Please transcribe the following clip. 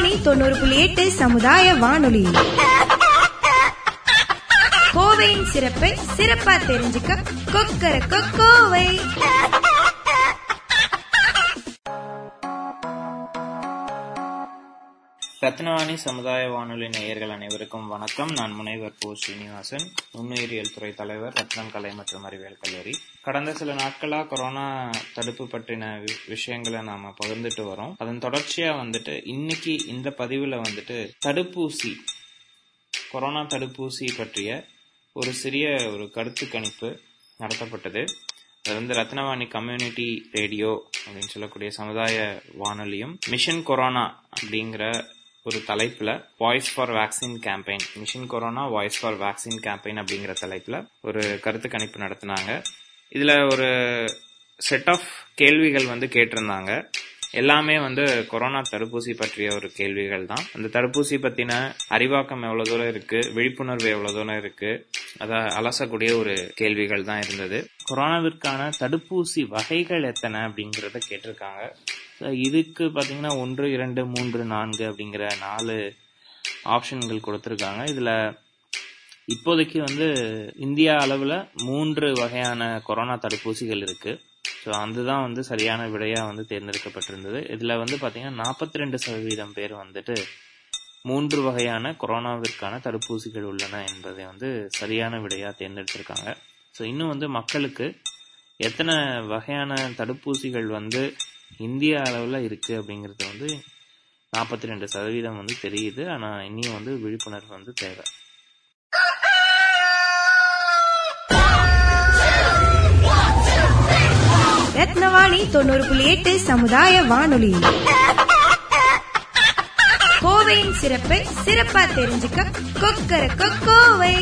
ரத்னவாணி தொண்ணூறு புள்ளி எட்டு சமுதாய வானொலி. கோவையின் சிறப்பை சிறப்பா தெரிஞ்சுக்க கொக்கர கோவை ரத்னவாணி சமுதாய வானொலி நேயர்கள் அனைவருக்கும் வணக்கம். நான் முனைவர் போ. ஸ்ரீனிவாசன் நுண்ணுயிரியல் துறை தலைவர் ரத்னம் கலை மற்றும் அறிவியல் கல்லூரி. கடந்த சில நாட்களா கொரோனா தடுப்பு பற்றின வி- விஷயங்களை நாம பகிர்ந்துட்டு வரோம். அதன் தொடர்ச்சியா வந்துட்டு இன்னைக்கு இந்த பதிவுல வந்துட்டு தடுப்பூசி கொரோனா தடுப்பூசி பற்றிய ஒரு சிறிய ஒரு கருத்து கணிப்பு நடத்தப்பட்டது. அது வந்து ரத்னவாணி கம்யூனிட்டி ரேடியோ அப்படின்னு சொல்லக்கூடிய சமுதாய வானொலியும் மிஷன் கொரோனா அப்படிங்கிற ஒரு தலைப்புல voice for vaccine campaign mission corona voice for vaccine campaign அப்படிங்கிற தலைப்புல ஒரு கருத்து கணிப்பு நடத்தினாங்க. இதுல ஒரு செட் ஆஃப் கேள்விகள் வந்து கேட்டிருந்தாங்க. எல்லாமே வந்து கொரோனா தடுப்பூசி பற்றிய ஒரு கேள்விகள் தான். அந்த தடுப்பூசி பத்தின அறிவாக்கம் எவ்வளவு தூரம் இருக்கு? விழிப்புணர்வு எவ்வளவு தூரம் இருக்கு? அதை அலசக்கூடிய ஒரு கேள்விகள் தான் இருந்தது. கொரோனாவிற்கான தடுப்பூசி வகைகள் எத்தனை அப்படிங்கறத கேட்டிருக்காங்க. இதுக்கு பார்த்தீங்கன்னா ஒன்று இரண்டு மூன்று நான்கு அப்படிங்கிற நாலு ஆப்ஷன்கள் கொடுத்துருக்காங்க. இதில் இப்போதைக்கு வந்து இந்தியா அளவில் மூன்று வகையான கொரோனா தடுப்பூசிகள் இருக்குது ஸோ அதுதான் வந்து சரியான விடையாக வந்து தேர்ந்தெடுக்கப்பட்டிருந்தது. இதில் வந்து பார்த்திங்கன்னா நாற்பத்தி ரெண்டு சதவீதம் பேர் வந்துட்டு மூன்று வகையான கொரோனாவிற்கான தடுப்பூசிகள் உள்ளன என்பதை வந்து சரியான விடையாக தேர்ந்தெடுத்திருக்காங்க. ஸோ இன்னும் வந்து மக்களுக்கு எத்தனை வகையான தடுப்பூசிகள் வந்து இந்திய அளவில் இருக்கு அப்படிங்கிறது வந்து நாற்பத்தி ரெண்டு சதவீதம் வந்து தெரியுது. ஆனால் இன்னும் வந்து விழிப்புணர்வு வந்து தேவை. ரத்னவாணி தொண்ணூறு புள்ளி எட்டு சமுதாய வானொலி. கோவையின் சிறப்பை சிறப்பா தெரிஞ்சுக்க கொக்கர கோவை